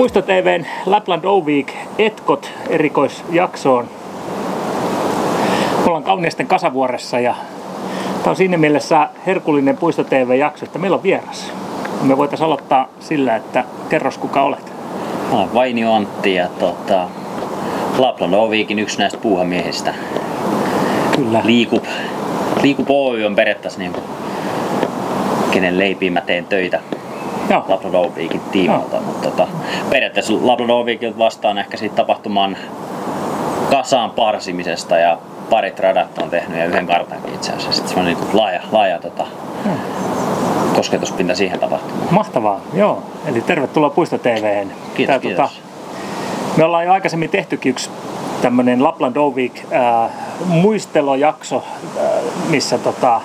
Puisto TVn Lapland O Week Etkot erikoisjaksoon. Ollaan Kauniisten kasavuoressa ja tämä on siinä mielessä herkullinen Puisto TV-jakso, että meillä on vieras. Me voitaisiin aloittaa sillä, että kerros kuka olet. Mä olen Vainio Antti ja tota, Lapland O Weekin yksi näistä puuhamiehistä. Kyllä. Liikup, Liikup Oy on periaatteessa niin kuin, kenen leipiin mä teen töitä. Joo. Tiimalta, mutta tota, periaatteessa Weekin vastaan ehkä siitä tapahtuman kasaan parsimisesta ja parit radat on tehnyt ja yhden kartankin itse asiassa. Sitten semmoinen niin laaja, laaja tota, kosketuspinta siihen tapahtumaan. Mahtavaa, joo. Eli tervetuloa Puisto TVhen. Kiitos, kiitos. me ollaan jo aikaisemmin tehtykin yksi tämmöinen Lapland Week äh, muistelojakso, äh, missä tota,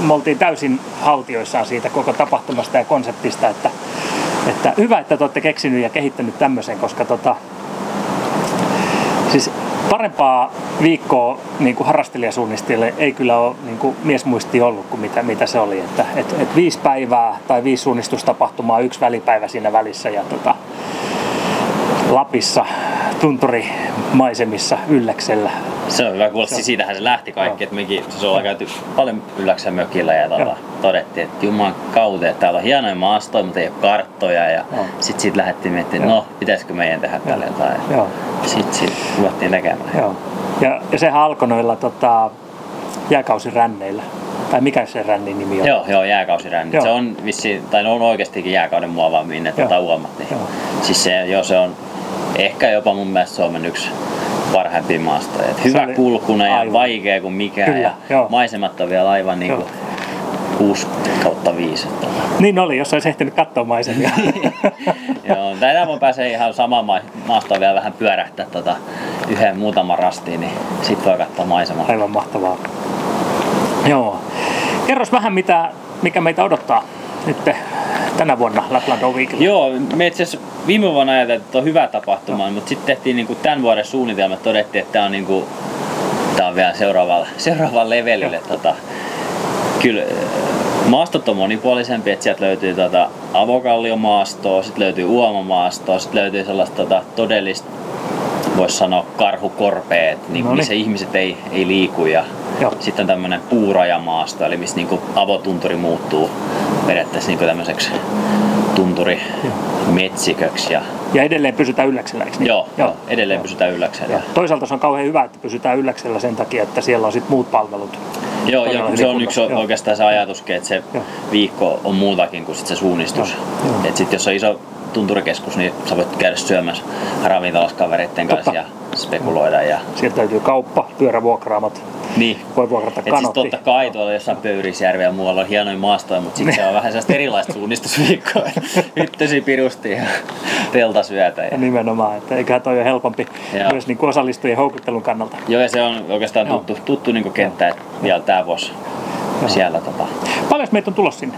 me oltiin täysin haltioissaan siitä koko tapahtumasta ja konseptista, että, että hyvä, että te olette keksinyt ja kehittänyt tämmöisen, koska tota, siis parempaa viikkoa niin kuin ei kyllä ole niin kuin miesmuisti ollut kuin mitä, mitä se oli. Että, et, et viisi päivää tai viisi suunnistustapahtumaa, yksi välipäivä siinä välissä ja tota, Lapissa tunturimaisemissa Ylläksellä. Se on hyvä kuulla, siis siitähän se lähti kaikki, että mekin siis ollaan käyty paljon Ylläksen mökillä ja tota, todettiin, että juman kautta, että täällä on hienoja maastoja, mutta ei ole karttoja ja sitten siitä lähdettiin miettimään, että no, pitäisikö meidän tehdä tälle jotain. Sitten sit ruvettiin tekemään. Joo. Ja, ja sehän alkoi noilla tota, jääkausiränneillä. Tai mikä se rännin nimi on? Joo, joo jääkausirännit. Joo. Se on vissi, tai ne on oikeastikin jääkauden muovaamia ne tota, uomat. Niin. Joo. Siis se, joo, se on ehkä jopa mun mielestä Suomen yksi parhaimpia maastoja. Et hyvä kulkunen ja vaikea kuin mikään. Kyllä, ja joo. maisemat on vielä aivan niin kuin 6 kautta 5. Että... Niin oli, jos olisi ehtinyt katsoa maisemia. Joo, tänään mä pääsen ihan samaan maastoon vielä vähän pyörähtää tota, yhden muutaman rastiin, niin sit voi katsoa maisemaa. Aivan mahtavaa. Joo. Kerros vähän, mitä, mikä meitä odottaa nyt tänä vuonna Lapland Weekilla? Joo, me itse asiassa viime vuonna ajateltiin, että on hyvä tapahtuma, no. mutta sitten tehtiin niin kuin tämän vuoden suunnitelma, todettiin, että tämä on, niin kuin, tämä on vielä seuraavalla, seuraavalla levelille. Tota, kyllä maastot on monipuolisempi, että sieltä löytyy tota avokalliomaastoa, sitten löytyy uomamaastoa, sitten löytyy sellaista tota, todellista voisi sanoa karhukorpeet, niin, no niin. missä ihmiset ei, ei liiku ja Joo. Sitten on tämmöinen puurajamaasto, eli missä niinku avotunturi muuttuu periaatteessa niinku tämmöiseksi tunturi metsiköksi. Ja, ja edelleen pysytään ylläksellä, niin? Joo, joo. edelleen joo. pysytään ylläksellä. Joo. Toisaalta se on kauhean hyvä, että pysytään ylläksellä sen takia, että siellä on sitten muut palvelut. Joo, joo se on yksi joo. oikeastaan se ajatuskin, että se joo. viikko on muutakin kuin sit se suunnistus. Että sitten jos on iso tunturikeskus, niin sä voit käydä syömässä ravintolaskavereiden kanssa ja spekuloida. Ja... Sieltä löytyy kauppa, pyörävuokraamat, niin. Voi vuokrata kanotti. siis totta kai tuolla jossain Pöyrisjärvi ja muualla on hienoja maastoja, mutta sitten se on vähän sellaista erilaista suunnistusviikkoa. Hyttösi pirusti ja teltasyötä. Ja... ja nimenomaan, että eiköhän toi ole helpompi Joo. myös niin osallistujien houkuttelun kannalta. Joo, ja se on oikeastaan tuttu, Joo. tuttu niin kenttä, että vielä tämä vuosi Joo. siellä. Tota... Paljon meitä on tulossa sinne?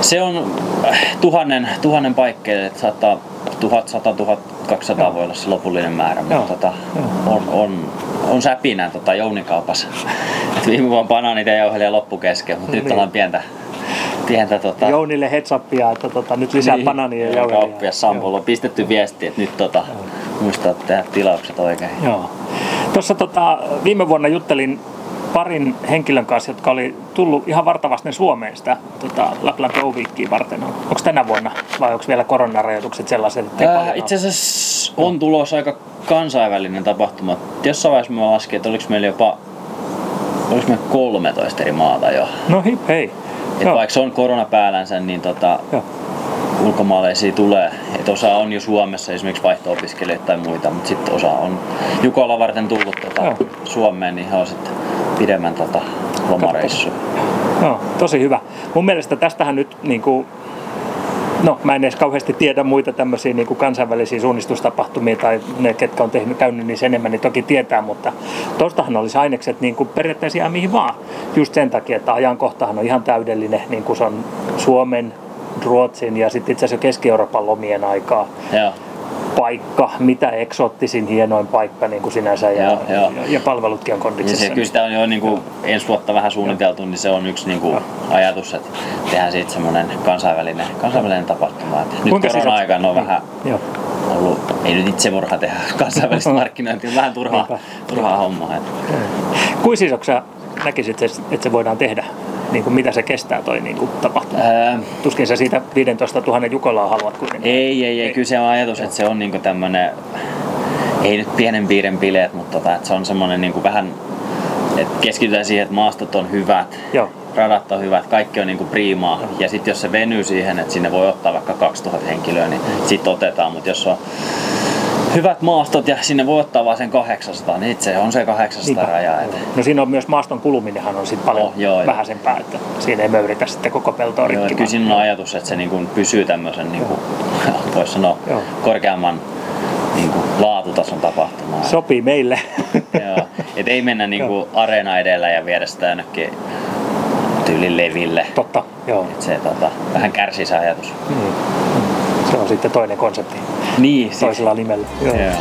Se on äh, tuhannen, tuhannen paikkeille, että saattaa 1100 1200 voi olla se lopullinen määrä, mutta tota, on, on, on säpinä tota jounikaupassa. Et viime vuonna banaanit ja jauhelia loppu kesken, mutta niin. nyt ollaan pientä, pientä tota... Jounille heads upia, että tota, nyt lisää niin, banaania ja jauhelia. Kauppias Sampolla on pistetty viesti, että nyt tota, muistaa tehdä tilaukset oikein. Joo. Tuossa tota, viime vuonna juttelin parin henkilön kanssa, jotka oli tullut ihan vartavasti Suomeen sitä tota, Lapland Go Weekia varten. Onko tänä vuonna vai onko vielä koronarajoitukset sellaiset? Että Ää, itse asiassa on tulossa aika kansainvälinen tapahtuma. Jossain vaiheessa mä laskin, että oliko meillä jopa oliko me 13 eri maata jo. No hip hei. Et vaikka se on korona päällänsä, niin tota, ulkomaalaisia tulee. Et osa on jo Suomessa esimerkiksi vaihto-opiskelijoita tai muita, mutta sitten osa on Jukolla varten tullut tota, Suomeen, niin he on sitten pidemmän tota, lomareissu. Joo, tosi hyvä. Mun mielestä tästähän nyt niin kuin, no mä en edes kauheasti tiedä muita tämmöisiä niin kuin kansainvälisiä suunnistustapahtumia tai ne, ketkä on tehnyt, käynyt niissä enemmän, niin toki tietää, mutta tostahan olisi ainekset niin kuin periaatteessa ihan mihin vaan. Just sen takia, että ajankohtahan on ihan täydellinen, niin kuin se on Suomen, Ruotsin ja sitten itse asiassa Keski-Euroopan lomien aikaa. Joo paikka, mitä eksoottisin hienoin paikka niin kuin sinänsä ja, joo, joo. ja, ja palvelutkin on kondiksessa. Ja se, kyllä sitä on jo niin kuin ensi vuotta vähän suunniteltu, niin se on yksi niin kuin ajatus, että tehdään siitä semmoinen kansainvälinen, kansainvälinen tapahtuma. Että nyt korona-aikana on niin. vähän, ollut, ei nyt itsemurha tehdä kansainvälistä markkinointia, vähän turhaa, turhaa hommaa. Kuinka isoksi sä näkisit, että se voidaan tehdä? Niin kuin mitä se kestää toi niin kuin tapahtuma? Ää... Tuskin sä siitä 15 000 jukolaa haluat kuitenkin. Ei, ei, ei. Kyllä se on ajatus, että se on niin tämmöinen, ei nyt pienen piiren bileet, mutta tota, että se on semmoinen niin vähän, että keskitytään siihen, että maastot on hyvät. Joo radat on hyvät, kaikki on niinku priimaa. Ja sitten jos se venyy siihen, että sinne voi ottaa vaikka 2000 henkilöä, niin sitten otetaan. Mutta jos on hyvät maastot ja sinne voi ottaa vain sen 800, niin se on se 800 Niinpä. raja. Että... No siinä on myös maaston kuluminenhan on sitten paljon oh, joo, vähäisempää, että siinä ei möyritä sitten koko peltoa rikki. Joo, kyllä siinä on ajatus, että se niin kuin pysyy tämmöisen, niin kuin, voisi sanoa, joo. korkeamman niin kuin, laatutason tapahtumaan. Sopii meille. Joo, et ei mennä niin kuin areena edellä ja viedä sitä jonnekin tyylin leville. Totta, joo. Et se tota, vähän kärsii se ajatus. Mm. Se on sitten toinen konsepti. Niin. Toisella siis. nimellä. Joo. Joo.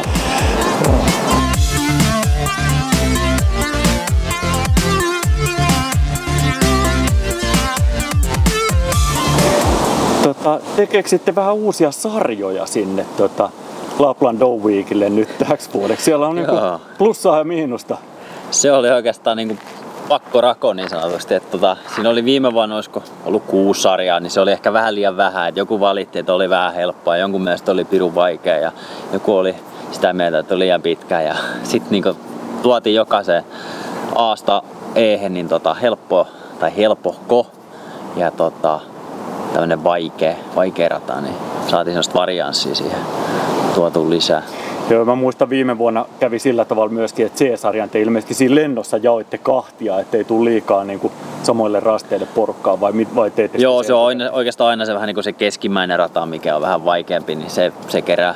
Tota, tekeekö sitten vähän uusia sarjoja sinne tota, Lapland Dow Weekille nyt täksi vuodeksi? Siellä on niinku plussaa ja miinusta. Se oli oikeastaan niinku pakko rako niin sanotusti. Että tota, siinä oli viime vuonna olisiko ollut kuusi sarjaa, niin se oli ehkä vähän liian vähän. Että joku valitti, että oli vähän helppoa, jonkun mielestä oli pirun vaikea ja joku oli sitä mieltä, että oli liian pitkä. Ja sitten niinku tuotiin jokaisen Aasta Ehen niin tota, helppo tai helpohko ja tota, tämmönen vaikea, vaikea rata, niin saatiin sellaista varianssia siihen tuotu lisää. Joo, mä muistan viime vuonna kävi sillä tavalla myöskin, että C-sarjan te ilmeisesti siinä lennossa jaoitte kahtia, ettei tule liikaa niin kuin samoille rasteille porukkaa, vai, vai teette Joo, se on aina, oikeastaan aina se vähän niin kuin se keskimmäinen rata, mikä on vähän vaikeampi, niin se, se kerää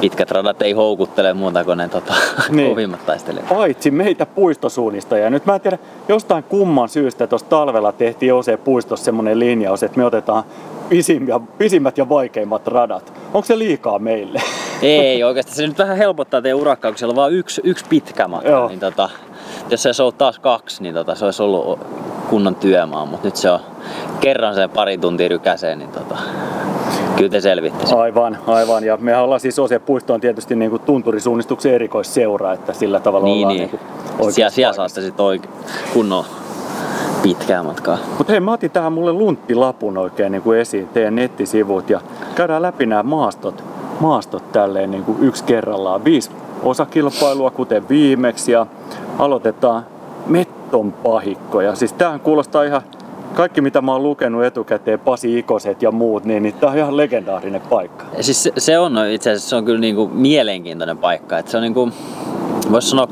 pitkät radat ei houkuttele muuta kuin ne tota, niin. kovimmat taistelijat. Paitsi meitä puistosuunnista. Ja nyt mä en tiedä, jostain kumman syystä tuossa talvella tehtiin OC Puistossa semmoinen linjaus, että me otetaan pisimmät, pisimmät ja vaikeimmat radat. Onko se liikaa meille? Ei oikeastaan. Se nyt vähän helpottaa teidän urakkaa, kun siellä on vain yksi, yksi pitkä matka. Joo. Niin tota, jos se olisi ollut taas kaksi, niin tota, se olisi ollut kunnon työmaa. Mutta nyt se on kerran se pari tuntia rykäseen, niin tota, kyllä te selvitte Aivan, aivan. Ja me ollaan siis Osia Puisto on tietysti niin kuin tunturisuunnistuksen erikoisseura, että sillä tavalla niin, ollaan niin. niin siellä, siellä saatte sitten oike- kunnon pitkää matkaa. Mutta hei, mä otin tähän mulle lunttilapun oikein niin kuin esiin, teidän nettisivut ja käydään läpi nämä maastot, maastot tälleen niin kuin yksi kerrallaan. Viisi osakilpailua kuten viimeksi ja aloitetaan Metton pahikkoja. Siis tämähän kuulostaa ihan kaikki mitä mä oon lukenut etukäteen, Pasi Ikoset ja muut, niin, niin tää on ihan legendaarinen paikka. Siis se on itse asiassa se on kyllä niinku mielenkiintoinen paikka. Et se on niinku, voisi sanoa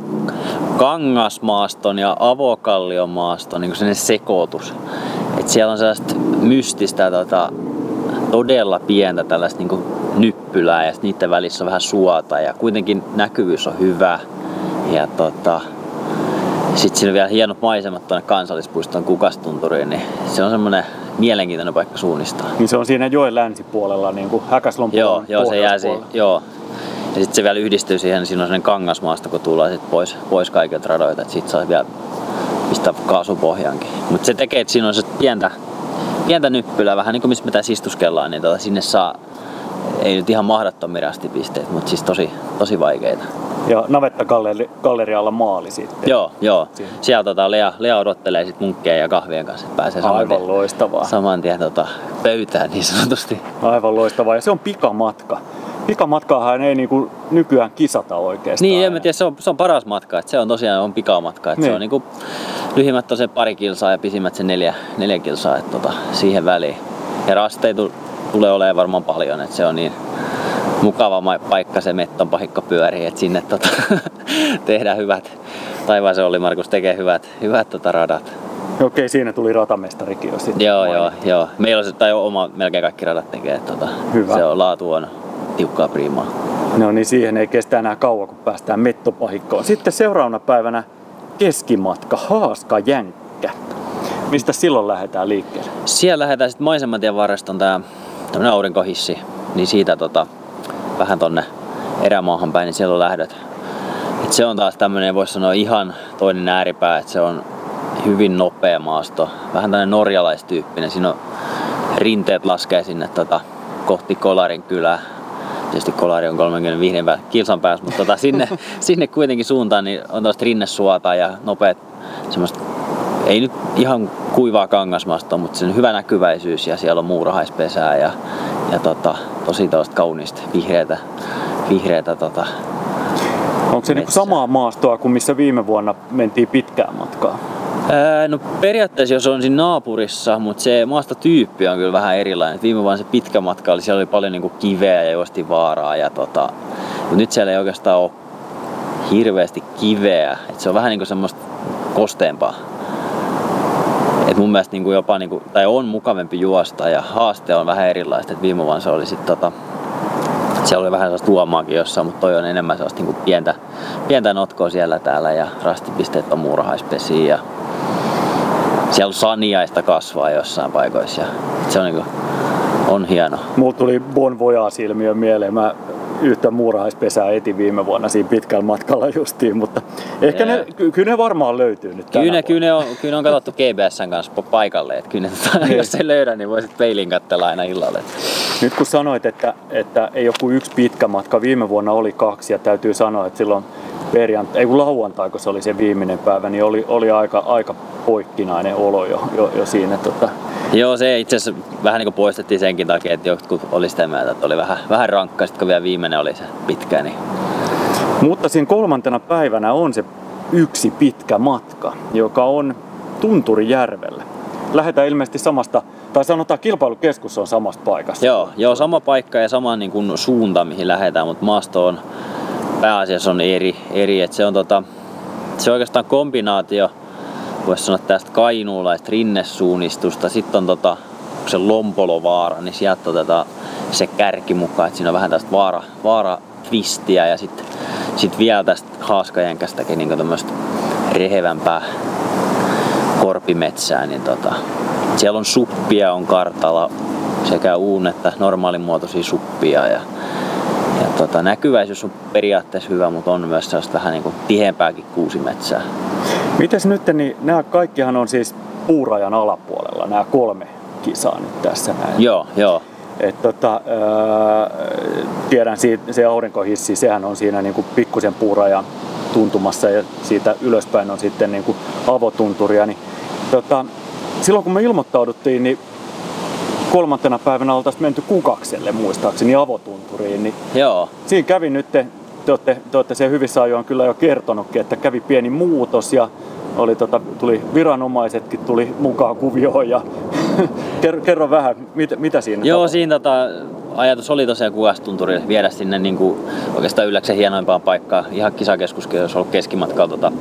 kangasmaaston ja avokalliomaaston niin kuin sekoitus. Et siellä on sellaista mystistä tota, todella pientä tällaista niin nyppylää ja niiden välissä on vähän suota ja kuitenkin näkyvyys on hyvä. Ja tota, sitten siinä on vielä hienot maisemat tuonne kansallispuiston kukastunturiin, niin se on semmoinen mielenkiintoinen paikka suunnistaa. Niin se on siinä joen länsipuolella, niin kuin Häkäslon Joo, joo se jää si- joo. Ja sitten se vielä yhdistyy siihen, niin siinä on sellainen kangasmaasta, kun tullaan sit pois, pois kaikilta radoilta, että siitä saa vielä pistää kaasupohjaankin. Mutta se tekee, että siinä on se pientä, pientä nyppylää, vähän niin kuin missä me tässä istuskellaan, niin tota, sinne saa ei nyt ihan mahdottomia rastipisteitä, mutta siis tosi, tosi vaikeita. Ja navettagallerialla maali sitten. Joo, joo. Siinä. Siellä tota, Lea, Lea odottelee sit munkkeja ja kahvien kanssa, että pääsee saman Aivan tien, loistavaa. saman tien tota, pöytään niin sanotusti. Aivan loistavaa. Ja se on pikamatka. Pikamatkaahan ei niinku nykyään kisata oikeastaan. Niin, en mä tiedä, se on, se on paras matka. Että se on tosiaan on pikamatka. Että niin. Se on niinku, lyhimmät on se pari kilsaa ja pisimmät se neljä, neljä kilsaa että tota, siihen väliin. Ja rasteita tulee olemaan varmaan paljon, että se on niin mukava paikka se metton pahikko pyörii, että sinne tota, tehdään hyvät, taivaisen oli Markus tekee hyvät, hyvät tota radat. Okei, siinä tuli ratamestarikin jo sitten. Joo, joo, joo. Meillä on se, tai oma, melkein kaikki radat tekee, tota, Hyvä. se on laatu on tiukkaa priimaa. No niin, siihen ei kestä enää kauan, kun päästään mettopahikkoon. Sitten seuraavana päivänä keskimatka Haaska Jänkkä. Mistä silloin lähdetään liikkeelle? Siellä lähdetään sitten maisematien varresta on tää tämmönen aurinkohissi, niin siitä tota, vähän tonne erämaahan päin, niin siellä on lähdöt. Et se on taas tämmönen, voisi sanoa ihan toinen ääripää, että se on hyvin nopea maasto. Vähän tämmönen norjalaistyyppinen. Siinä on rinteet laskee sinne tota, kohti Kolarin kylää. tietysti Kolari on 35 kilsan päässä, mutta tota, sinne, sinne kuitenkin suuntaan niin on tuosta rinnesuota ja nopeat semmoista ei nyt ihan kuivaa kangasmastoa, mutta sen hyvä näkyväisyys ja siellä on muurahaispesää ja, ja tota, tosi tuosta kaunista vihreätä, vihreätä tota, Onko se niin samaa maastoa kuin missä viime vuonna mentiin pitkään matkaa? No periaatteessa jos on siinä naapurissa, mutta se maastotyyppi on kyllä vähän erilainen. Viime vuonna se pitkä matka oli, siellä oli paljon niinku kiveä ja juosti vaaraa. Ja tota, mutta nyt siellä ei oikeastaan ole hirveästi kiveä. Et se on vähän niinku semmoista kosteempaa. Et mun mielestä niinku jopa, niinku, tai on mukavampi juosta ja haaste on vähän erilaista. Et viime vuonna se oli sit tota, siellä oli vähän sellaista tuomaakin jossain, mutta toi on enemmän sellaista niin pientä, pientä notkoa siellä täällä ja rastipisteet on muurahaispesiä ja siellä on saniaista kasvaa jossain paikoissa ja se on, niin kuin, on hieno. Mulla tuli Bon Voyage-ilmiö mieleen. Mä yhtä muurahaispesää eti viime vuonna siinä pitkällä matkalla justiin, mutta ehkä ne, kyllä ne varmaan löytyy nyt Kyllä kyllä ne on, kyllä ne on katsottu GBSn kanssa paikalle, että kyllä ne, niin. jos ei löydä, niin voisit peilin katsella aina illalle. Nyt kun sanoit, että, että ei joku yksi pitkä matka, viime vuonna oli kaksi ja täytyy sanoa, että silloin perjantai, ei kun lauantai, kun se oli se viimeinen päivä, niin oli, oli aika, aika poikkinainen olo jo, jo, jo siinä. Tota. Joo, se itse asiassa vähän niin kuin poistettiin senkin takia, että jotkut oli sitä mieltä, että oli vähän, vähän rankka, sitten kun vielä viimeinen oli se pitkä. Niin... Mutta siinä kolmantena päivänä on se yksi pitkä matka, joka on Tunturijärvellä. Lähdetään ilmeisesti samasta, tai sanotaan kilpailukeskus on samasta paikasta. Joo, joo sama paikka ja sama niin kuin suunta, mihin lähdetään, mutta maasto on pääasiassa on eri, eri että se on tota, se on oikeastaan kombinaatio, voisi sanoa tästä kainuulaista rinnesuunnistusta, sitten on tota, se Lompolovaara, niin sieltä otetaan se kärki mukaan, että siinä on vähän tästä vaara, vaara twistiä ja sitten sit vielä tästä haaskajänkästäkin niin tämmöistä rehevämpää korpimetsää, niin tota, siellä on suppia on kartalla, sekä uun että normaalimuotoisia suppia ja ja tota, näkyväisyys on periaatteessa hyvä, mutta on myös sellaista vähän niin kuin tiheämpääkin kuusimetsää. Mites nyt, niin nämä kaikkihan on siis puurajan alapuolella, nämä kolme kisaa nyt tässä näin. Joo, joo. Et tota, ää, tiedän siitä, se aurinkohissi, sehän on siinä niin kuin pikkusen puurajan tuntumassa ja siitä ylöspäin on sitten niin kuin avotunturia. Niin, tota, silloin kun me ilmoittauduttiin, niin kolmantena päivänä oltaisiin menty Kukakselle muistaakseni avotunturiin. Niin Joo. Siinä kävi nyt, te, te, olette, te olette sen hyvissä ajoin kyllä jo kertonutkin, että kävi pieni muutos ja oli, tota, tuli viranomaisetkin tuli mukaan kuvioon ja kerro, kerro vähän, mit, mitä siinä Joo, tapahtui? siinä tota, ajatus oli tosiaan Kukastunturille viedä sinne niin kuin, oikeastaan ylläksen hienoimpaan paikkaan. Ihan kisakeskuskin olisi ollut keskimatkalla tota,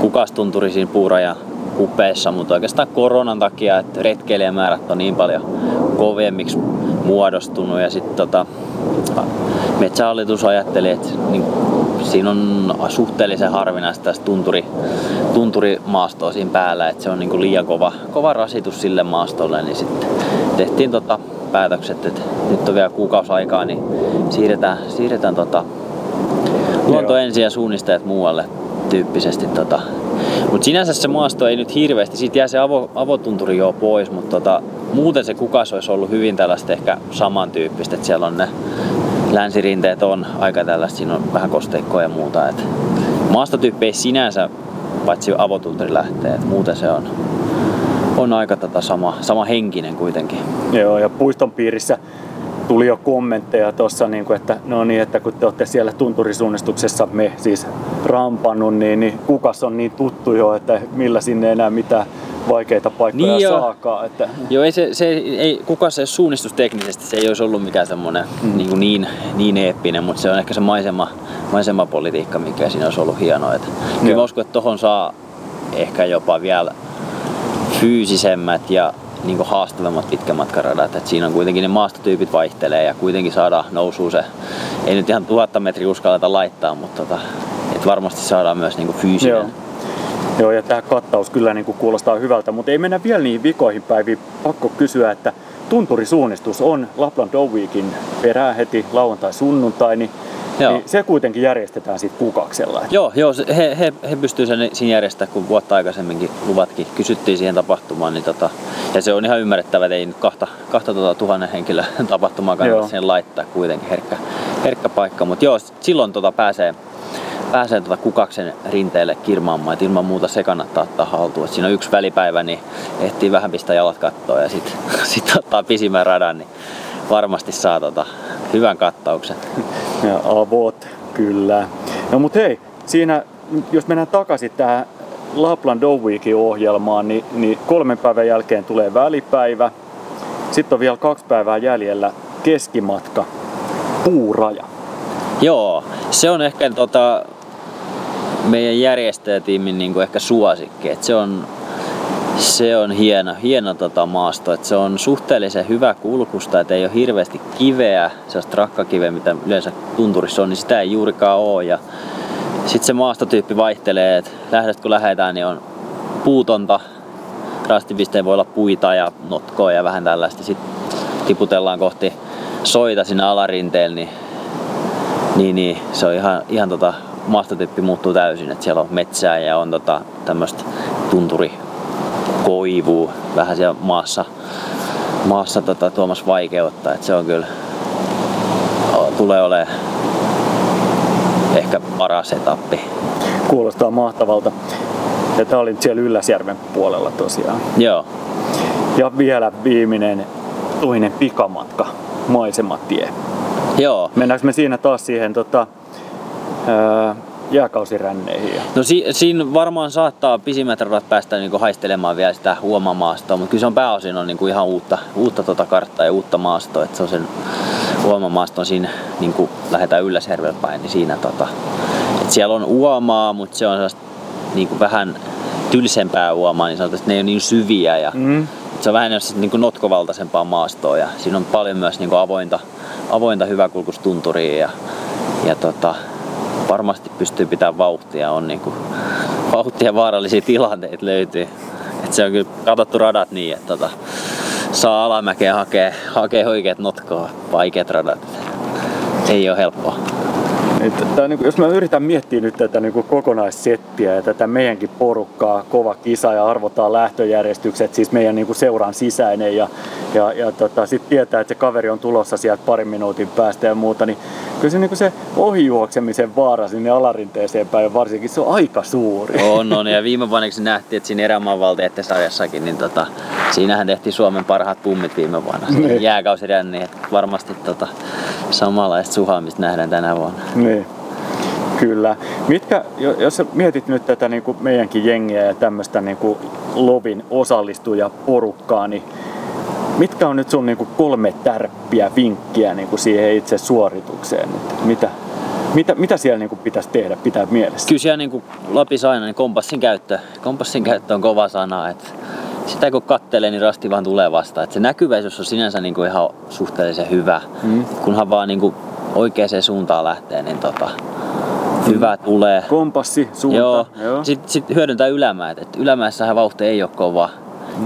Kukastunturi siinä puurajan kupeessa, mutta oikeastaan koronan takia, että retkeilijämäärät on niin paljon kovemmiksi muodostunut. Ja sitten tota, metsähallitus ajatteli, että niin, siinä on suhteellisen harvinaista tunturi, tunturimaastoa siinä päällä, että se on niin liian kova, kova rasitus sille maastolle, niin sitten tehtiin tota päätökset, että nyt on vielä kuukausi aikaa, niin siirretään, siirretään tota, luonto ensin ja suunnistajat muualle tyyppisesti tota, mutta sinänsä se maasto ei nyt hirveästi, siitä jää se avo, avotunturi jo pois, mutta tota, muuten se kukas olisi ollut hyvin tällaista ehkä samantyyppistä, että siellä on ne länsirinteet on aika tällaista, siinä on vähän kosteikkoa ja muuta. Et maastotyyppi ei sinänsä, paitsi avotunturi lähtee, että muuten se on, on aika tätä tota sama, sama henkinen kuitenkin. Joo, ja puiston piirissä tuli jo kommentteja tuossa, niin että no niin, että kun te olette siellä tunturisuunnistuksessa me siis rampannut, niin, niin kukas on niin tuttu jo, että millä sinne enää mitään vaikeita paikkoja niin saakaan. Että... Joo, ei se, se ei, kuka se suunnistusteknisesti se ei olisi ollut mikään semmoinen mm. niin, niin, niin eeppinen, mutta se on ehkä se maisema, maisemapolitiikka, mikä siinä olisi ollut hienoa. Että, kyllä mä uskon, että tohon saa ehkä jopa vielä fyysisemmät ja niin kuin haastavammat pitkämatkaradat. Et siinä on kuitenkin ne maastotyypit vaihtelee ja kuitenkin saadaan nousuun se, ei nyt ihan tuhatta metriä uskalleta laittaa, mutta tota, et varmasti saadaan myös niin fyysinen. Joo. Joo, ja tämä kattaus kyllä niin kuin kuulostaa hyvältä, mutta ei mennä vielä niihin vikoihin päiviin. Pakko kysyä, että tunturisuunnistus on Lapland Weekin perää heti lauantai-sunnuntai, niin Joo. Niin se kuitenkin järjestetään sitten kukaksella. Joo, joo he, he, he pystyvät sen siinä järjestämään, kun vuotta aikaisemminkin luvatkin kysyttiin siihen tapahtumaan. Niin tota, Ja se on ihan ymmärrettävä, että ei nyt kahta, kahta tuota tuhannen henkilöä tapahtumaa kannata Joo. siihen laittaa kuitenkin herkkä, herkkä paikka. Mutta joo, silloin tota pääsee, pääsee tota kukaksen rinteelle kirmaamaan, että ilman muuta se kannattaa ottaa haltuun. Et siinä on yksi välipäivä, niin ehtii vähän pistää jalat kattoon ja sitten sit ottaa pisimmän radan, niin varmasti saa tota hyvän kattauksen. Ja avot, kyllä. No mut hei, siinä jos mennään takaisin tähän Lapland Dog Weekin ohjelmaan, niin, niin kolmen päivän jälkeen tulee välipäivä. Sitten on vielä kaksi päivää jäljellä keskimatka, puuraja. Joo, se on ehkä tota, meidän järjestäjätiimin niin ehkä suosikki. Et se on, se on hieno, hieno tota maasto. Et se on suhteellisen hyvä kulkusta, että ei ole hirveästi kiveä, sellaista rakkakiveä, mitä yleensä tunturissa on, niin sitä ei juurikaan ole. Sitten se maastotyyppi vaihtelee, että lähdet kun lähdetään, niin on puutonta, rastipisteen voi olla puita ja notkoa ja vähän tällaista. Sitten tiputellaan kohti soita sinne alarinteelle, niin niin, niin se on ihan, ihan tota, maastotyyppi muuttuu täysin, että siellä on metsää ja on tota, tämmöistä tunturi koivuu vähän siellä maassa, maassa tota, tuomassa vaikeutta, että se on kyllä, tulee olemaan ehkä paras etappi. Kuulostaa mahtavalta. Ja tää oli siellä Ylläsjärven puolella tosiaan. Joo, Ja vielä viimeinen toinen pikamatka, maisematie. joo. Mennäänkö me siinä taas siihen tota, ää, jääkausiränneihin? No si- siinä varmaan saattaa pisimmät radat päästä niinku haistelemaan vielä sitä huomamaastoa, mutta kyllä se on pääosin on niinku ihan uutta, uutta tota karttaa ja uutta maastoa, että se on sen huomamaaston siinä niinku lähdetään Ylläsjärvelle päin, niin siinä tota, et siellä on uomaa, mutta se on sellaista niinku vähän tylsempää uomaa, niin sanotaan, että ne ei ole niin syviä ja Mm. se on vähän niin niinku notkovaltaisempaa maastoa ja siinä on paljon myös niinku avointa, avointa hyväkulkustunturia ja, ja tota, varmasti pystyy pitämään vauhtia. On niinku, vauhtia vaarallisia tilanteita löytyy. Et se on kyllä katsottu radat niin, että tota, saa alamäkeä hakea, hakea oikeat notkoa, vaikeat radat. Ei ole helppoa. Että tää, niin jos mä yritän miettiä nyt tätä niin kokonaissettiä ja tätä meidänkin porukkaa, kova kisa ja arvotaan lähtöjärjestykset, siis meidän niin seuran sisäinen ja, ja, ja tota, sitten tietää, että se kaveri on tulossa sieltä parin minuutin päästä ja muuta, niin kyllä se, niin se ohijuoksemisen vaara sinne alarinteeseen päin varsinkin, se on aika suuri. On, on. Ja viime vuonna kun nähtiin, että siinä erämaanvaltiette sarjassakin, niin tota, siinähän tehtiin Suomen parhaat pummit viime vuonna. Se Niin. varmasti tota, samanlaista suhaamista nähdään tänä vuonna. Niin. Kyllä. Mitkä, jo- jos sä mietit nyt tätä niin kuin meidänkin jengiä ja tämmöistä niin kuin Lovin osallistujaporukkaa, niin mitkä on nyt sun niin kuin kolme tärppiä vinkkiä niin kuin siihen itse suoritukseen? Mitä, mitä, mitä siellä niin kuin pitäisi tehdä, pitää mielessä? Kyllä siellä niin kuin Lapissa aina, niin kompassin käyttö, kompassin käyttö on kova sana. Että sitä kun kattelee, niin rasti vaan tulee vastaan. Että se näkyväisyys on sinänsä niin kuin ihan suhteellisen hyvä. Mm. Kunhan vaan niin kuin oikeaan suuntaan lähtee, niin tota, hyvä tulee. Kompassi, suunta. Joo. Joo. Sitten sit hyödyntää ylämäät. Et ylämäessähän vauhti ei ole kova.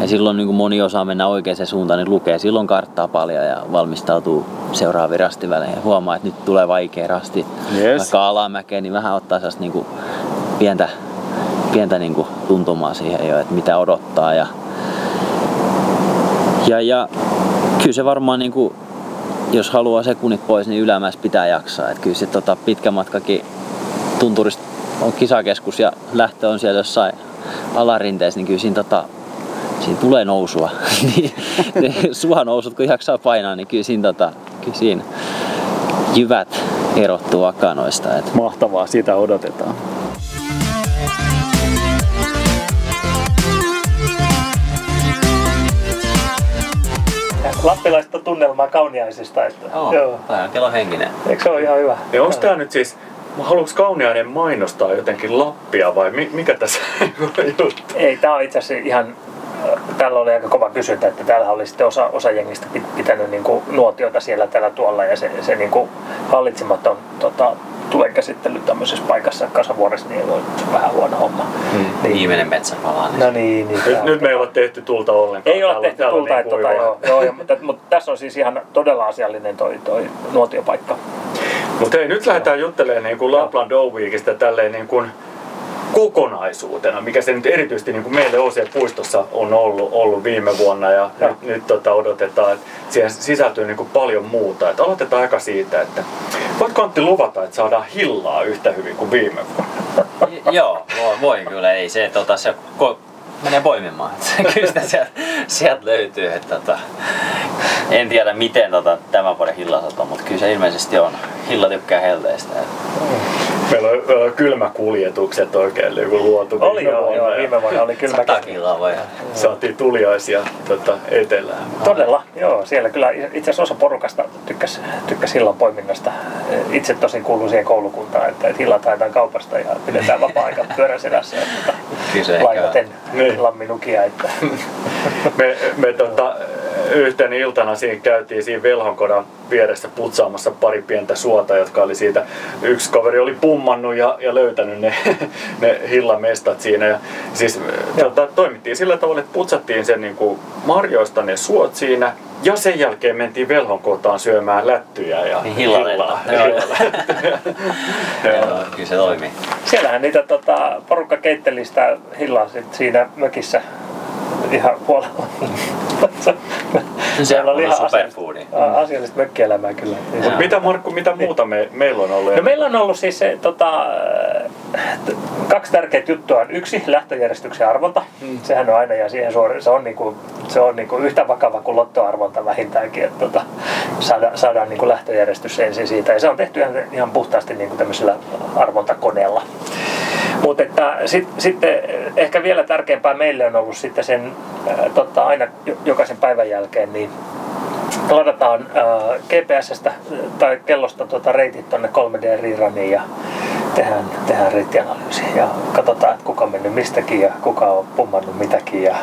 Ja silloin niin kun moni osaa mennä oikeaan suuntaan, niin lukee silloin karttaa paljon ja valmistautuu seuraaviin rastiväleihin. Ja huomaa, että nyt tulee vaikea rasti. Yes. Vaikka alamäkeen, niin vähän ottaa sellaista niin kuin pientä, pientä niin kuin tuntumaa siihen jo, että mitä odottaa. Ja, ja, ja kyllä se varmaan niin kuin, jos haluaa sekunnit pois, niin ylämäessä pitää jaksaa. Et kyllä se tota, pitkä matkakin tunturista on kisakeskus ja lähtö on siellä jossain alarinteessä, niin kyllä siinä, tota, siinä tulee nousua. niin, ne suhanousut kun jaksaa painaa, niin kyllä siinä, tota, kyllä siinä jyvät erottuu akanoista. Et Mahtavaa, sitä odotetaan. Lappilaista tunnelmaa kauniaisista. Että, joo. tämä on kello henkinen. Eikö se ole ihan hyvä? Ja onko tämä nyt siis, haluatko Kauniainen mainostaa jotenkin Lappia vai mi- mikä tässä on juttu? Ei, tämä on itse asiassa ihan, tällä oli aika kova kysyntä, että täällä oli sitten osa, osa jengistä pit- pitänyt niin kuin nuotiota siellä tällä tuolla ja se, se niin kuin hallitsematon tota, tuen käsittely tämmöisessä paikassa kasavuoressa niin on vähän huono homma. Mm. Niin. Viimeinen metsäpala. Niin No niin, niin Nyt, nyt me ei ole tehty tulta ollenkaan. ei ole Täällä- tehty täällä tulta, niin että tota, joo, joo, ja, mutta, mutta, tässä on siis ihan todella asiallinen toi, toi nuotiopaikka. Mutta hei, nyt lähdetään juttelemaan niin kuin Lapland Dog Weekistä tälleen niin kuin kokonaisuutena, mikä se nyt erityisesti niin kuin meille OC-puistossa on ollut, ollut viime vuonna ja, ja. nyt, nyt tota, odotetaan, että siihen sisältyy niin kuin paljon muuta. Et aloitetaan aika siitä, että voitko Antti luvata, että saadaan hillaa yhtä hyvin kuin viime vuonna? Joo, voin kyllä. Ei se, tota, se ko- menee poimimaan. Kyllä sitä sieltä, sieltä löytyy. Että, tota, en tiedä miten tota, tämän vuoden hillasota, mutta kyllä se ilmeisesti on. Hilla tykkää helteistä. Meillä on, meillä on kylmäkuljetukset oikein niin luotu oli viime joo, vuonna. Joo, viime vuonna oli kylmä. Takilla Saatiin tuliaisia tota, etelään. Todella, joo. Siellä kyllä itse asiassa osa porukasta tykkäsi, tykkäsi hillan poiminnasta. Itse tosin kuuluu siihen koulukuntaan, että, että hillat haetaan kaupasta ja pidetään vapaa-aika pyöräselässä. Että, lainaten niin. lamminukia. Että. me, me tota, yhtenä iltana siinä käytiin siinä Velhonkodan vieressä putsaamassa pari pientä suota, jotka oli siitä, yksi kaveri oli pummannut ja, ja löytänyt ne, ne hillamestat siinä. Ja siis tota, toimittiin sillä tavalla, että putsattiin sen niin kuin marjoista ne suot siinä ja sen jälkeen mentiin velhonkotaan syömään lättyjä ja niin hillaa. Kyllä se toimii. Siellähän niitä tota, porukka keitteli sitä hillaa siinä mökissä ihan se oli ihan superfoodi. Asiallista mökkielämää kyllä. Mut mitä Markku, mitä muuta me, meillä on ollut? No meillä on ollut siis se, tota, kaksi tärkeää juttua on yksi lähtöjärjestyksen arvonta. Hmm. Sehän on aina ja siihen suori, se on, niinku, se on niinku yhtä vakava kuin lottoarvonta vähintäänkin, että tota, saada, saadaan niinku lähtöjärjestys ensin siitä. Ja se on tehty ihan, ihan puhtaasti niinku tämmöisellä arvontakoneella. Mutta että sit, sitten ehkä vielä tärkeämpää meille on ollut sitten sen äh, totta, aina jokaisen päivän jälkeen, niin ladataan äh, GPSstä tai kellosta tuota reitit tuonne 3D-riraniin ja tehdään, tehdään reittianalyysi ja katsotaan, että kuka on mennyt mistäkin ja kuka on pummannut mitäkin ja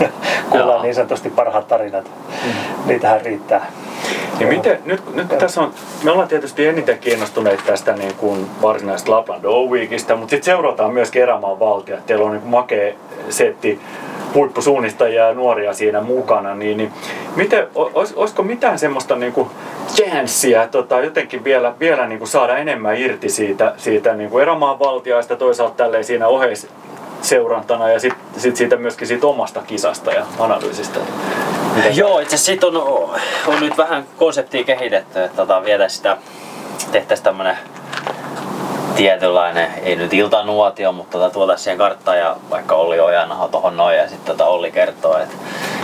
kuullaan niin sanotusti parhaat tarinat. Mm. Niitähän riittää. Niin miten, nyt, nyt tässä on, me ollaan tietysti eniten kiinnostuneita tästä niin kuin varsinaisesta Lapland Weekistä, mutta sitten seurataan myös erämaan valtia. Teillä on niin makea setti huippusuunnistajia ja nuoria siinä mukana, niin, niin miten, olis, olisiko mitään semmoista niin kuin chanssia tota, jotenkin vielä, vielä niin kuin saada enemmän irti siitä, siitä niin kuin erämaan valtiaista, toisaalta tälleen siinä oheis, seurantana ja sitten sit siitä myöskin siitä omasta kisasta ja analyysistä. Joo, itse asiassa on, on nyt vähän konseptia kehitetty, että tota, viedä sitä, tehtäisiin tämmönen tietynlainen, ei nyt iltanuotio, mutta tota, tuoda siihen karttaan ja vaikka Olli Ojanaho tohon noin ja sitten tota Olli kertoo, että,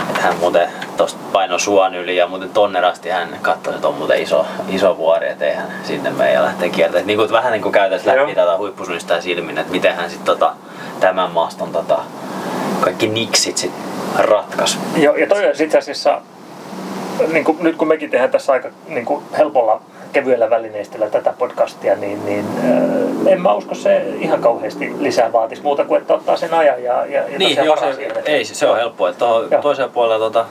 että hän muuten tosta paino suon yli ja muuten tonnerasti hän katsoi, että on muuten iso, iso vuori, että ei hän sinne mene ja lähtee kiertämään. Niin kuin, vähän niin kuin käytäisiin läpi tätä huippusuunnista ja silmin, että miten hän sitten tota, tämän maaston tota, kaikki niksit sit ratkaisi. Joo, ja toi on itse asiassa, niin kuin, nyt kun mekin tehdään tässä aika niin kuin helpolla kevyellä välineistöllä tätä podcastia, niin, niin äh, en mä usko se ihan kauheasti lisää vaatisi muuta kuin että ottaa sen ajan ja, ja, ja niin, joo, se, siihen, ei, se, se on helppoa. Että toisella puolella tota,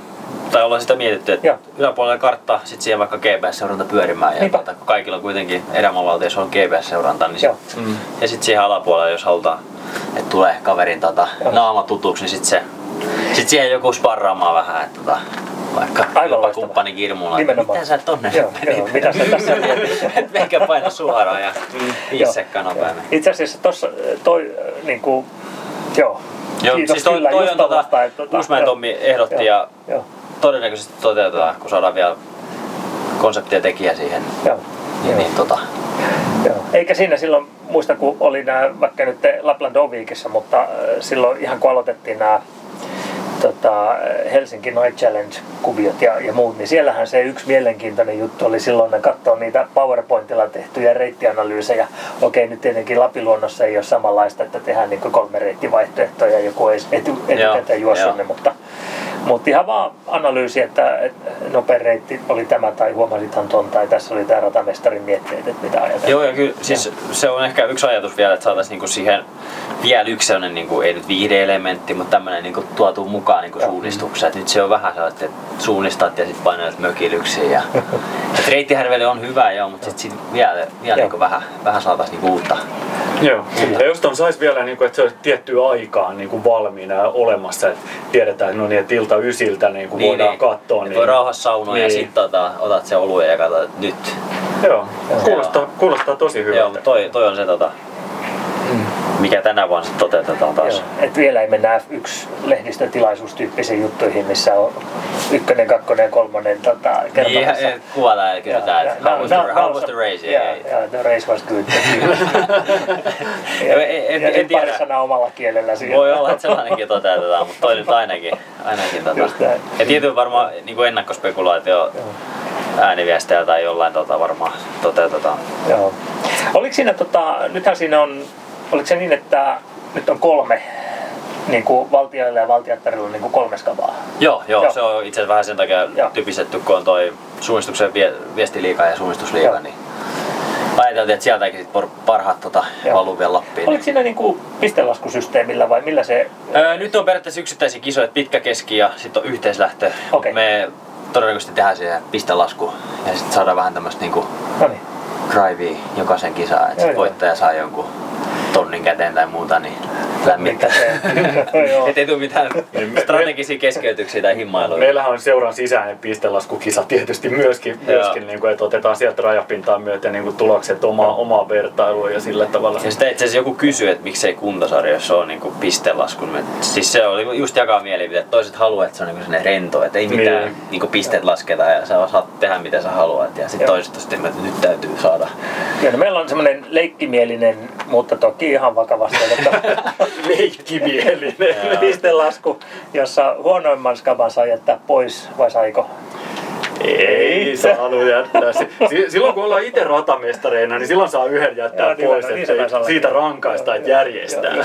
tai ollaan sitä mietitty, että Joo. yläpuolella kartta, sitten siihen vaikka GPS-seuranta pyörimään. Ja tuota, kun kaikilla on kuitenkin erämaavaltiossa on GPS-seuranta, niin sit, mm. ja sitten siihen alapuolella, jos halutaan, että tulee kaverin tota, naama tutuksi, niin sitten se, sit siihen joku sparraamaan vähän, että tota, vaikka Aivan kumppani Kirmulla. Mitä sä tonne joo, joo, mitä sä tässä mietit? Meikä paino suoraan ja viisi sekkaa nopeammin. Itse asiassa tossa toi niin kuin, joo, Joo, Kiitos siis toi, kyllä, toi on tota, tota, Kuusmäen Tommi ehdotti joo, ja joo todennäköisesti toteutetaan, kun saadaan vielä konseptia tekijä siihen. Joo. Niin, niin, tota. Joo. Eikä siinä silloin, muista kun oli nämä, vaikka nyt Lapland Oviikissa, mutta äh, silloin ihan kun aloitettiin nämä tota, Helsinki Night Challenge-kuviot ja, ja muut, niin siellähän se yksi mielenkiintoinen juttu oli silloin ne katsoa niitä PowerPointilla tehtyjä reittianalyysejä. Okei, nyt tietenkin Lapiluonnossa ei ole samanlaista, että tehdään niin kolme reittivaihtoehtoa ja joku ei etukäteen juossut ne, mutta mutta ihan vaan analyysi, että, nopein reitti oli tämä tai huomasithan ton tai tässä oli tämä ratamestarin mietteet, että mitä ajatellaan. Joo, ja kyllä siis se on ehkä yksi ajatus vielä, että saataisiin niinku siihen vielä yksi sellainen, niinku, ei nyt viihde-elementti, mutta tämmöinen niinku, tuotu mukaan niinku suunnistukseen. Nyt se on vähän sellaista, että suunnistat ja sitten painat mökilyksiin. Ja, et reittihärveli on hyvä joo, mutta sitten sit vielä, vielä niinku vähän, vähän saataisiin niinku uutta. Joo, ja jos on saisi vielä, niin kuin, että se olisi tiettyä aikaa niin kuin valmiina ja olemassa, että tiedetään, että no niin, että ilta ysiltä niin kuin niin, voidaan niin. katsoa. Niin, voi rauhassa saunoa niin. ja sitten tota, otat se oluen ja katsot, nyt. Joo, kuulostaa, kuulostaa tosi hyvältä. Joo, toi, toi on se tota, mikä tänä vuonna sitten toteutetaan taas. Joo. Et vielä ei mennä F1-lehdistötilaisuustyyppisiin juttuihin, missä on ykkönen, kakkonen ja kolmonen tota, Niin, kertomassa. ja kuvataan ja kysytään, Ja- että how was ja- the, no, how was the race? Yeah, Ei- yeah, the race was good. En- en- ja en sit tiedä. pari sanaa omalla kielellä siihen. Voi olla, että sellainenkin toteutetaan, mutta toi nyt ainakin, ainakin tota. Ja tietysti varmaan niin ennakkospekulaatio ääniviestejä tai jollain tota varmaan toteutetaan. Joo. Oliko siinä, tota, nythän siinä on, oliko se niin, että nyt on kolme niin kuin valtioilla ja valtiottarilla niin kuin kolme skavaa? Joo, joo, Joo. se on itse asiassa vähän sen takia Joo. typistetty, kun on toi suunnistuksen vie, viestiliiga ja suunnistusliiga, Joo. niin ajateltiin, että sieltäkin sit parhaat tota, valuu vielä Lappiin. Oliko siinä niin kuin pistelaskusysteemillä vai millä se... Öö, nyt on periaatteessa yksittäisiä kisoja, että pitkä keski ja sitten on yhteislähtö. Okei. Me todennäköisesti tehdään siihen pistelasku ja sitten saadaan vähän tämmöistä niinku No niin. drivea jokaisen kisaan, että voittaja saa jonkun tonnin käteen tai muuta, niin lämmittää. Mitä se? Joo. Et ei tule mitään me- strategisia keskeytyksiä tai himmailuja. Meillähän on seuran sisäinen pistelaskukisa tietysti myöskin, myöskin niin kuin, että otetaan sieltä rajapintaa myöten niin kuin tulokset omaa, omaa vertailua ja sillä tavalla. Ja sitten itse asiassa joku kysyy, että miksei kuntosarjoissa ole niinku pistelasku. Me- Siis se oli just jakaa mielipiteet. Toiset haluaa, että se on niinku sellainen rento, että ei mitään Niin. niinku pisteet lasketa ja sä saat tehdä mitä sä haluat. Ja sitten toiset on sitten, että nyt täytyy saada. Joo, no meillä on semmoinen leikkimielinen, mutta toki ihan vakavasti Leikkimielinen. pistelasku, jossa huonoimman skaban saa jättää pois, vai saiko? Ei saanut jättää. Si- si- Silloin kun ollaan itse ratamestareina, niin silloin saa yhden jättää Joo, niin pois, niin että olla. siitä rankaista, että järjestää. joo.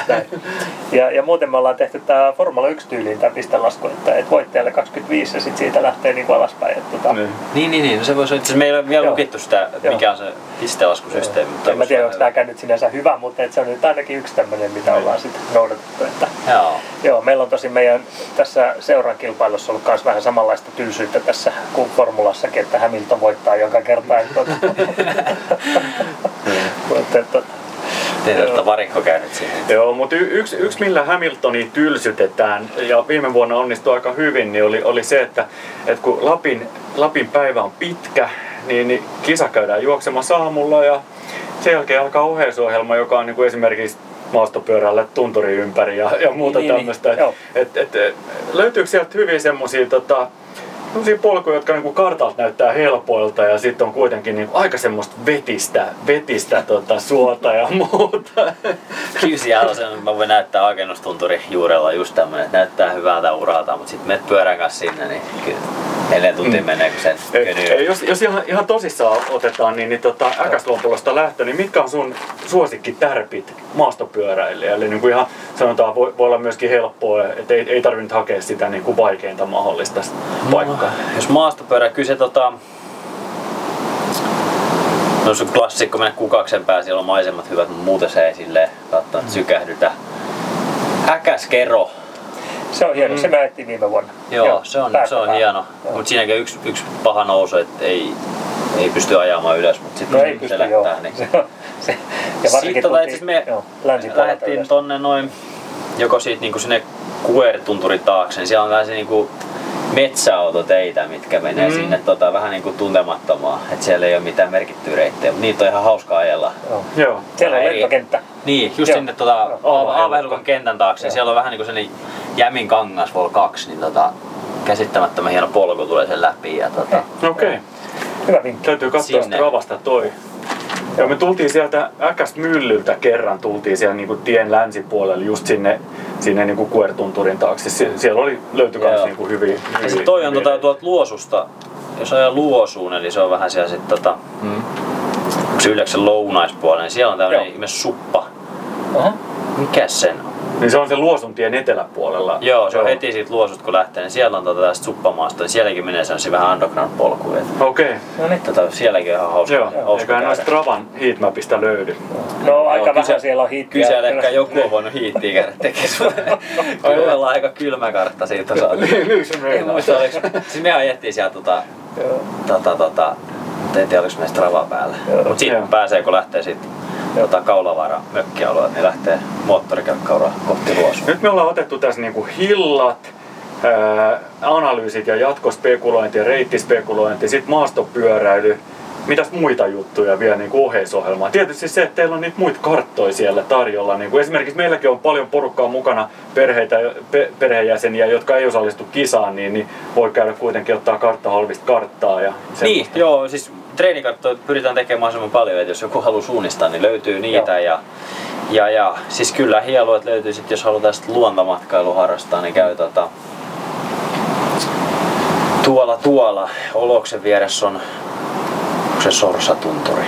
Ja, ja muuten me ollaan tehty tämä Formula 1 tyyliin tämä pistelasku, että et voittajalle 25 ja sitten siitä lähtee niinku alaspäin. Että, tota, Niin. Niin, niin, niin. No se voisi, itse meillä ei ole vielä Joo. lukittu sitä, Joo. mikä on se pistelaskusysteemi. en mä tiedä, onko tämäkään nyt sinänsä hyvä, mutta et se on nyt ainakin yksi tämmöinen, mitä ollaan sitten noudatettu. Että, Joo. joo, meillä on tosi meidän tässä seuran kilpailussa ollut myös vähän samanlaista tylsyyttä tässä kuin formulassakin, että Hamilton voittaa joka kerta. Että, tota, mutta, että, Teitä olette varikko käynyt siihen. Joo, mutta y- yksi, yksi millä Hamiltoni tylsytetään ja viime vuonna onnistui aika hyvin, niin oli, oli se, että, että kun Lapin, Lapin päivä on pitkä, niin, niin kisa käydään juoksemassa aamulla ja sen jälkeen alkaa oheisohjelma, joka on niin kuin esimerkiksi maastopyörälle tunturi ympäri ja, ja muuta Niin, niin, tämmöistä. niin, et, et, et, löytyykö sieltä hyvin semmoisia tota, polkuja, jotka niinku kartalta näyttää helpoilta ja sitten on kuitenkin niinku aika semmoista vetistä, vetistä tota, suota ja muuta. Kyllä siellä on sen, mä voin näyttää Agenustunturin juurella just tämmönen, että näyttää hyvältä uralta, mutta sitten menet pyörän kanssa sinne, niin kyllä neljä tuntia Mm. menee, kun sen Ei, jos, jos ihan, ihan tosissaan otetaan, niin, niin tota, äkäslompulosta lähtö, niin mitkä on sun suosikki tärpit maastopyöräilijälle? Niin kuin ihan sanotaan, voi, voi olla myöskin helppoa, että ei, ei tarvitse hakea sitä niin kuin vaikeinta mahdollista paikkaa. Jos maastopyörä, kyllä se tota... No se klassikko mennä kukaksen pää, siellä on maisemat hyvät, mutta muuten se ei silleen välttämättä sykähdytä. Äkäskero. Se on hieno, se me ajettiin viime vuonna. Joo, se on, se on hieno. Joo. Mutta siinäkin yksi, yksi paha nousu, että ei, ei pysty ajamaan ylös, mutta sitten No ei se pysty, joo. lähtää, niin Se ja varsinkin Sitten tota, me joo, lähdettiin tonne noin, joko siitä niinku sinne QR-tunturin taakse, niin siellä on vähän se niinku metsäautoteitä, mitkä menee Mm. sinne tota, vähän niinku tuntemattomaan. Et siellä ei ole mitään merkittyä reittejä, mutta niitä on ihan hauska ajella. Joo. Joo. Siellä on lentokenttä. Niin, just Joo. sinne tota, Joo. Aavelukan kentän taakse. Joo. Siellä on vähän niinku sellainen Jämin kangas Vol 2, niin tota, käsittämättömän hieno polku tulee sen läpi. Ja tota, Okei. Okay. Hyvä vinkki. Täytyy katsoa Sinne. Stravasta toi. Joo, me tultiin sieltä äkästä myllyltä kerran, tultiin siellä niinku tien länsipuolelle just sinne, sinne niinku kuertunturin taakse. Sie- siellä oli, löytyi Joo. niinku hyviä, Ja sit toi on tota, tuolta Luosusta, jos ajaa Luosuun, eli se on vähän siellä sit tota, Mm. se Yleksen lounaispuolella, niin siellä on tämmönen Joo. ihme suppa. Aha. Mikä sen on? Niin se on se Luosuntien eteläpuolella. Joo, se on heti siitä Luosusta kun lähtee, niin siellä on tota tästä suppamaasta, niin sielläkin menee sellaisia vähän underground polkuja. et Okei. Okay. No niin. Tota, sielläkin on ihan hauska, Joo, hauska eiköhän noista Travan heatmapista löydy. No aika Joo, vähän siellä on hiittiä. Kysellä ehkä joku on voinut hiittiä käydä tekemään. Kyllä ollaan aika kylmä kartta siitä saatu. Niin se En meinaa. muista, oliks, siis me ajettiin siellä tota, Joo. tota, tota, mutta en tiedä oliko meistä Strava päällä. Joo. Mut siitä Joo. pääsee, kun lähtee siitä tota, Kaulavaaran mökkialueelta, niin lähtee moottorikelkkauraa kohti Luosua. Nyt me ollaan otettu tässä niinku hillat, ää, analyysit ja jatkospekulointi ja reittispekulointi, sitten maastopyöräily. mitäs muita juttuja vielä niin kuin oheisohjelmaa? Tietysti se, että teillä on niitä muita karttoja siellä tarjolla. Niin kuin esimerkiksi meilläkin on paljon porukkaa mukana, perheitä, pe, perheenjäseniä, jotka ei osallistu kisaan, niin, niin voi käydä kuitenkin ottaa karttahalvista karttaa. Ja niin, joo, siis treenikarttoja pyritään tekemään mahdollisimman paljon, että jos joku haluaa suunnistaa, niin löytyy niitä. Joo. Ja, ja, ja siis kyllä hieluet löytyy sitten, jos halutaan luontomatkailu harrastaa, niin käy tota, tuolla tuolla Oloksen vieressä on se Sorsatunturi.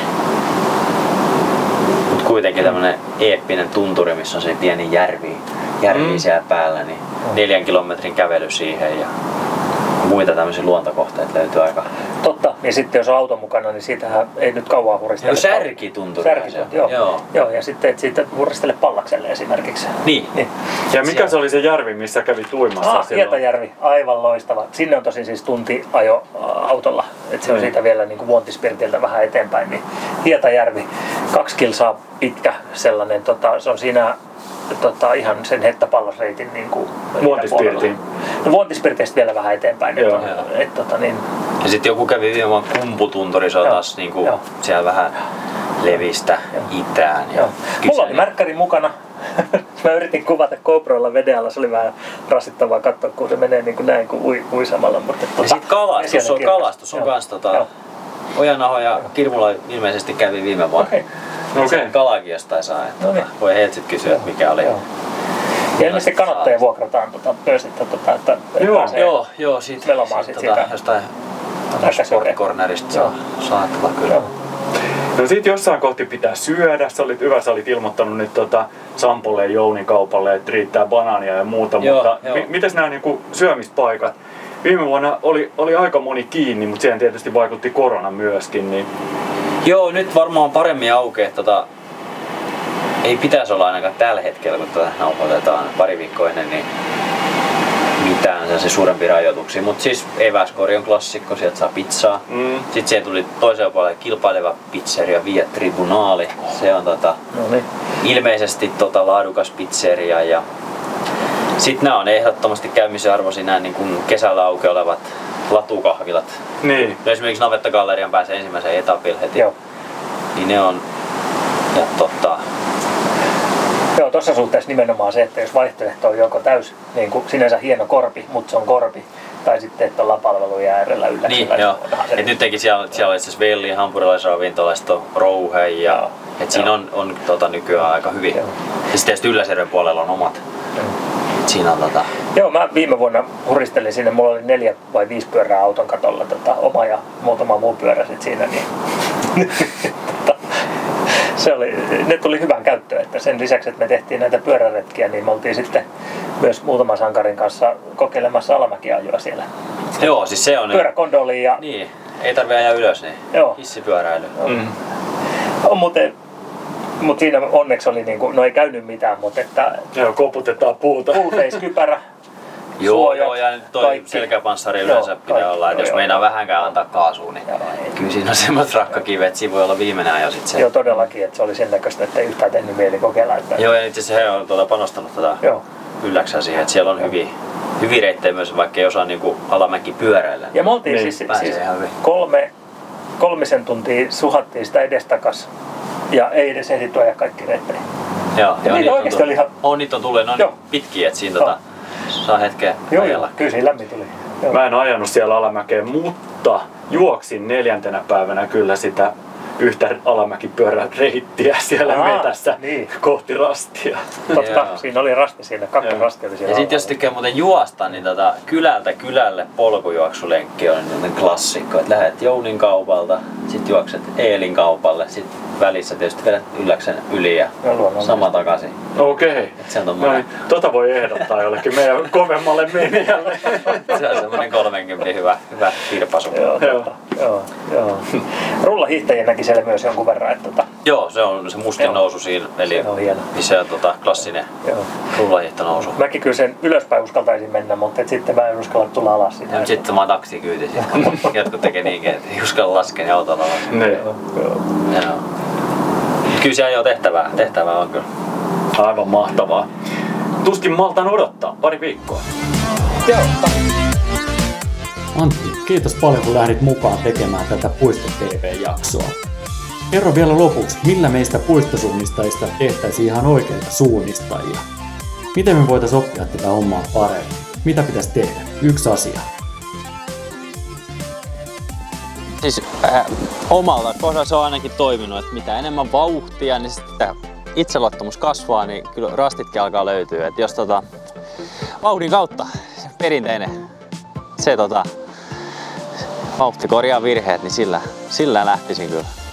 Mut kuitenkin tämmönen eeppinen tunturi, missä on se pieni järvi, järvi mm. siellä päällä, niin neljän kilometrin kävely siihen ja muita tämmöisiä luontokohteita löytyy aika. Totta, ja sitten jos on auto mukana, niin siitähän ei nyt kauan huristele. No särki tuntuu. Särki, joo. joo. joo. ja sitten et siitä huristele pallakselle esimerkiksi. Niin. niin. Ja mikä Siellä. se oli se järvi, missä kävi tuimassa ah, silloin? Hietajärvi, aivan loistava. Sinne on tosin siis tunti ajo autolla, että se on mm. siitä vielä niin kuin Vuontispirtiltä vähän eteenpäin. Niin Hietajärvi, kaksi kilsaa pitkä sellainen, tota, se on siinä tota, ihan sen hettäpallosreitin niin kuin Vuontispirtin. No Vuontispirtistä vielä vähän eteenpäin. Joo. Et, et, tota, niin... Ja sitten joku kävi viime vuonna kumputunturi, se on taas niin kuin, siellä vähän levistä Joo. itään. Ja Mulla oli märkkäri mukana. Mä yritin kuvata GoProlla vedealla, se oli vähän rasittavaa katsoa, kun se menee niin kuin näin kuin ui, uisamalla. Mutta, tota, ja sitten kalastus, on, kalastus on kans tota, Ojanaho ja Kirmula ilmeisesti kävi viime vuonna. Okay. Okay. Sen kalakin jostain saa. Että no niin. Voi heiltä sitten kysyä, että mikä oli. Joo. Ja ilmeisesti kanatteja vuokrataan tota, myös, että, tota, että joo, joo, joo, siitä, velomaan siitä, siitä, jostain sportcornerista saa, saatava kyllä. Joo. No sit jossain kohti pitää syödä. Sä olit, hyvä, sä olit ilmoittanut nyt tota Sampolle ja Jounin kaupalle, että riittää banaania ja muuta, joo, mutta joo. M- mitäs nämä niinku syömispaikat? Viime vuonna oli, oli aika moni kiinni, mutta siihen tietysti vaikutti korona myöskin. Niin... Joo, nyt varmaan paremmin aukeaa. Tota, ei pitäisi olla ainakaan tällä hetkellä, kun tätä nauhoitetaan pari viikkoa ennen, niin mitään se suurempi rajoituksia. Mutta siis eväskori on klassikko, sieltä saa pizzaa. Mm. Sitten siihen tuli toisella puolella kilpaileva pizzeria Via Tribunaali. Se on tota, no niin. ilmeisesti tota laadukas pizzeria ja sitten nämä on ehdottomasti käymisen arvoisia nämä niin kuin kesällä auki olevat latukahvilat. Niin. No esimerkiksi Navetta-gallerian pääsee ensimmäisen etapille heti. Joo. Niin ne on, ja tota, Joo, tuossa suhteessa nimenomaan se, että jos vaihtoehto on joko täys niin kuin sinänsä hieno korpi, mutta se on korpi, tai sitten, että ollaan palveluja äärellä yllä. Niin, joo. Et nyt teki siellä, siellä oli siis Velli, hampurilaisravintolasta, Rouhe ja joo. et siinä on, on tota, nykyään aika hyvin. Joo. Ja sitten Ylläsjärven puolella on omat. Joo. Siinä on tota... Joo, mä viime vuonna huristelin sinne, mulla oli neljä vai viisi pyörää auton katolla, tota, oma ja muutama muu pyörä sit siinä, niin se oli, ne tuli hyvään käyttöön. Että sen lisäksi, että me tehtiin näitä pyöräretkiä, niin me oltiin sitten myös muutaman sankarin kanssa kokeilemassa alamäkiajoa siellä. Joo, siis se on... Pyöräkondoliin ja... Niin, ei tarvitse ajaa ylös, niin Joo. hissipyöräily. Mm. On muuten mutta siinä onneksi oli, niin kuin, no ei käynyt mitään, mutta että... Joo, koputetaan puuta. Puuteiskypärä, Joo, suojat, joo, ja toi kaikki. selkäpanssari yleensä joo, pitää kaikki, olla, että jos meinaa vähänkään antaa kaasua, niin joo, kyllä siinä on semmoiset rakkakivet, että siinä voi olla viimeinen jo sitten se. Joo, todellakin, että se oli sen näköistä, että ei yhtään tehnyt mieli kokeilla. Että... Joo, ja itse asiassa he on tuota panostanut tätä joo. ylläksää siihen, että siellä on hyviä, hyviä reittejä myös, vaikka ei osaa niinku alamäki pyöräillä. Ja me oltiin niin, siis, siis kolme, kolmisen tuntia suhattiin sitä edestakas ja ei edes ehditty ajaa kaikki reittejä. Joo, ja, ja niitä oikeasti oli ihan... On, niitä on tullut, ne on pitkiä, että siinä tota, saa hetkeä Joo, ajella. kyllä siinä lämmin tuli. Joo. Mä en ajanut siellä alamäkeen, mutta juoksin neljäntenä päivänä kyllä sitä yhtä alamäkipyörän reittiä siellä Aa, metässä niin. kohti rastia. Totta, siinä oli rasti siinä, kaksi rastia oli siellä. Ja sitten jos tykkää muuten juosta, niin tota, kylältä kylälle polkujuoksulenkki on niin klassikko. Että lähdet Jounin kaupalta, sitten juokset Eelin kaupalle, sitten välissä tietysti vedät ylläksen yli ja sama takaisin. Okei. Okay. No niin, tota voi ehdottaa jollekin meidän kovemmalle menijälle. se on semmoinen 30 hyvä, hyvä kirpasu. Joo, joo. joo. Rullahiihtäjänäkin siellä myös jonkun verran. Että tota... Joo, se on se mustin joo. nousu siinä, eli se on hieno. missä on tota, klassinen rullahiihtonousu. Mäkin kyllä sen ylöspäin uskaltaisin mennä, mutta et sitten mä en uskalla tulla alas sitä. Ja sitten mä taksikyyti, kun jotkut tekee niinkin, että ei uskalla laskea niin autolla alas. Ne. Joo. Joo. Kyllä siellä jo tehtävää, tehtävää on kyllä. Aivan mahtavaa. Tuskin maltan odottaa pari viikkoa. Joo. Antti, kiitos paljon kun lähdit mukaan tekemään tätä Puisto TV-jaksoa. Kerro vielä lopuksi, millä meistä puistosuunnistajista tehtäisiin ihan oikeita suunnistajia. Miten me voitaisiin oppia tätä hommaa paremmin? Mitä pitäisi tehdä? Yksi asia. Siis äh, omalta kohdalla se on ainakin toiminut, että mitä enemmän vauhtia, niin sitten itseluottamus kasvaa, niin kyllä rastitkin alkaa löytyä. Et jos tota, vauhdin kautta, perinteinen, se tota, vauhti korjaa virheet, niin sillä, sillä lähtisin kyllä.